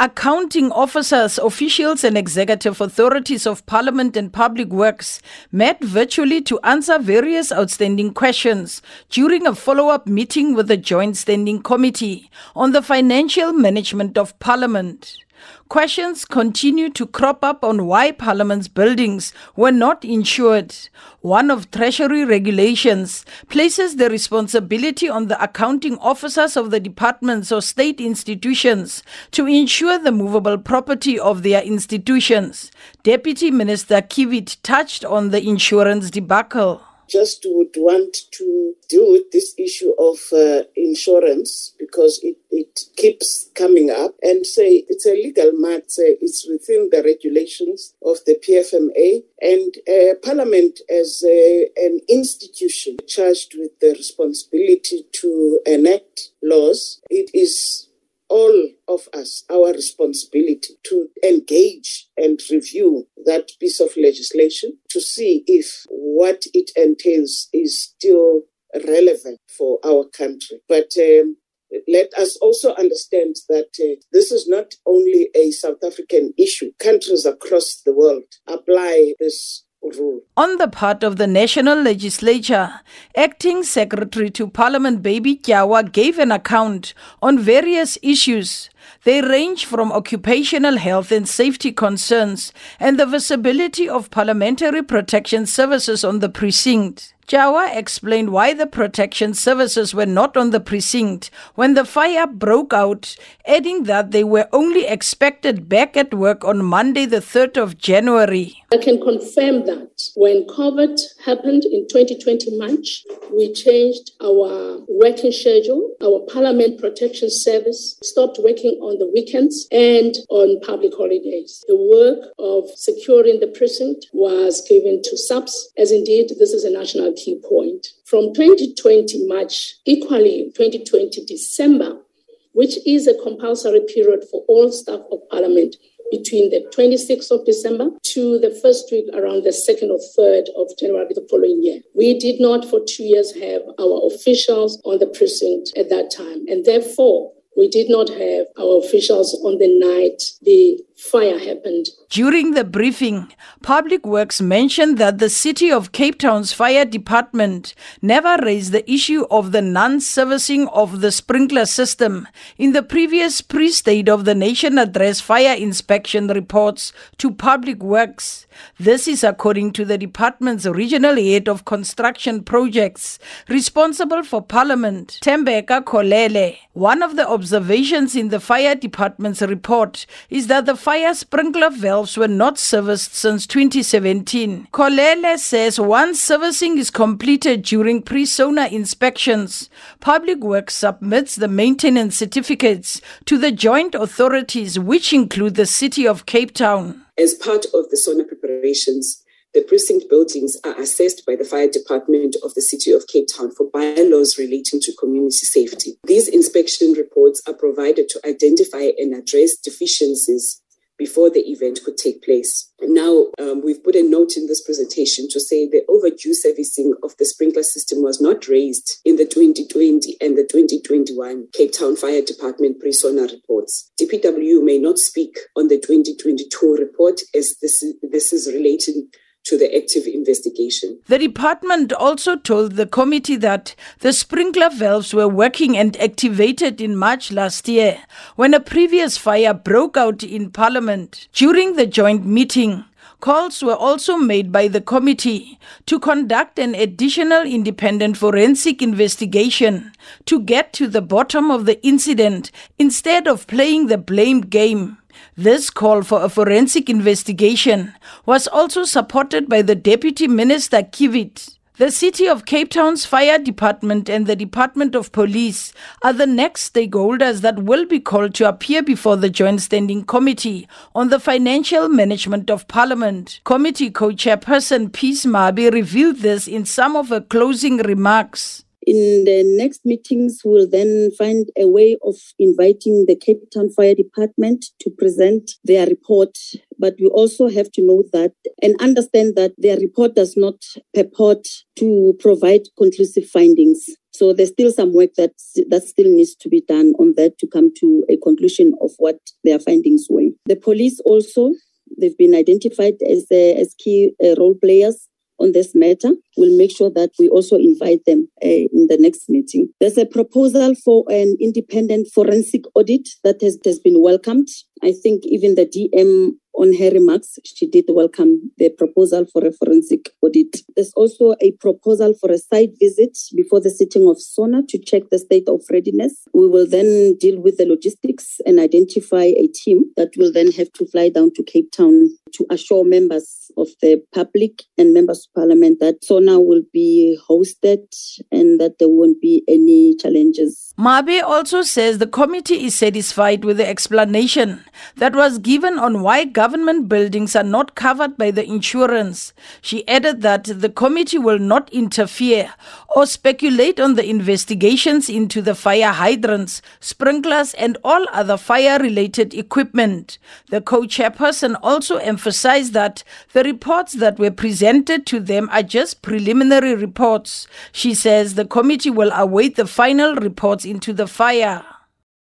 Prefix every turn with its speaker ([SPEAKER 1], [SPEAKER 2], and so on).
[SPEAKER 1] Accounting officers, officials, and executive authorities of Parliament and Public Works met virtually to answer various outstanding questions during a follow up meeting with the Joint Standing Committee on the financial management of Parliament. Questions continue to crop up on why Parliament's buildings were not insured. One of Treasury regulations places the responsibility on the accounting officers of the departments or state institutions to insure the movable property of their institutions. Deputy Minister Kievit touched on the insurance debacle
[SPEAKER 2] just would want to deal with this issue of uh, insurance because it, it keeps coming up and say it's a legal matter. It's within the regulations of the PFMA and uh, Parliament as a, an institution charged with the responsibility to enact laws. It is all of us our responsibility to engage and review that piece of legislation to see if what it entails is still relevant for our country. But um, let us also understand that uh, this is not only a South African issue. Countries across the world apply this
[SPEAKER 1] On the part of the National Legislature, Acting Secretary to Parliament Baby Tyawa gave an account on various issues. They range from occupational health and safety concerns and the visibility of parliamentary protection services on the precinct. Tyawa explained why the protection services were not on the precinct when the fire broke out, adding that they were only expected back at work on Monday, the 3rd of January.
[SPEAKER 3] I can confirm that when COVID happened in 2020 March, we changed our working schedule. Our Parliament Protection Service stopped working on the weekends and on public holidays. The work of securing the precinct was given to SAPS, as indeed this is a national key point. From 2020 March, equally 2020 December, which is a compulsory period for all staff of Parliament between the 26th of December to the first week around the 2nd or 3rd of January the following year. We did not for two years have our officials on the precinct at that time, and therefore we did not have our officials on the night the fire happened.
[SPEAKER 1] During the briefing, Public Works mentioned that the City of Cape Town's fire department never raised the issue of the non servicing of the sprinkler system in the previous pre State of the Nation address fire inspection reports to Public Works. This is according to the department's regional head of construction projects responsible for Parliament, Tembeka Kolele. One of the observations in the fire department's report is that the fire sprinkler valves were not serviced since 2017. Kolele says once servicing is completed during pre-SONA inspections, Public Works submits the maintenance certificates to the joint authorities which include the City of Cape Town.
[SPEAKER 4] As part of the SONA preparations, the precinct buildings are assessed by the fire department of the city of Cape Town for bylaws relating to community safety. These inspection reports are provided to identify and address deficiencies before the event could take place. Now, um, we've put a note in this presentation to say the overdue servicing of the sprinkler system was not raised in the 2020 and the 2021 Cape Town Fire Department pre-SONA reports. DPW may not speak on the 2022 report as this, this is relating to the active investigation.
[SPEAKER 1] The department also told the committee that the sprinkler valves were working and activated in March last year when a previous fire broke out in Parliament. During the joint meeting, Calls were also made by the committee to conduct an additional independent forensic investigation to get to the bottom of the incident instead of playing the blame game. This call for a forensic investigation was also supported by the Deputy Minister Kievit. The City of Cape Town's Fire Department and the Department of Police are the next stakeholders that will be called to appear before the Joint Standing Committee on the Financial Management of Parliament. Committee co-chairperson Peace Mabe revealed this in some of her closing remarks.
[SPEAKER 5] In the next meetings, we'll then find a way of inviting the Cape Town Fire Department to present their report. But we also have to know that and understand that their report does not purport to provide conclusive findings. So there's still some work that that still needs to be done on that to come to a conclusion of what their findings were. The police also they've been identified as uh, as key uh, role players on this matter. We'll make sure that we also invite them uh, in the next meeting. There's a proposal for an independent forensic audit that has, has been welcomed. I think even the DM on her remarks, she did welcome the proposal for a forensic audit. There's also a proposal for a site visit before the sitting of SONA to check the state of readiness. We will then deal with the logistics and identify a team that will then have to fly down to Cape Town to assure members of the public and members of parliament that SONA will be hosted and that there won't be any challenges.
[SPEAKER 1] Mabe also says the committee is satisfied with the explanation that was given on why government buildings are not covered by the insurance. She added that the committee will not interfere or speculate on the investigations into the fire hydrants, sprinklers, and all other fire related equipment. The co chairperson also emphasized that the reports that were presented to them are just preliminary reports. She says the committee will await the final reports into the fire.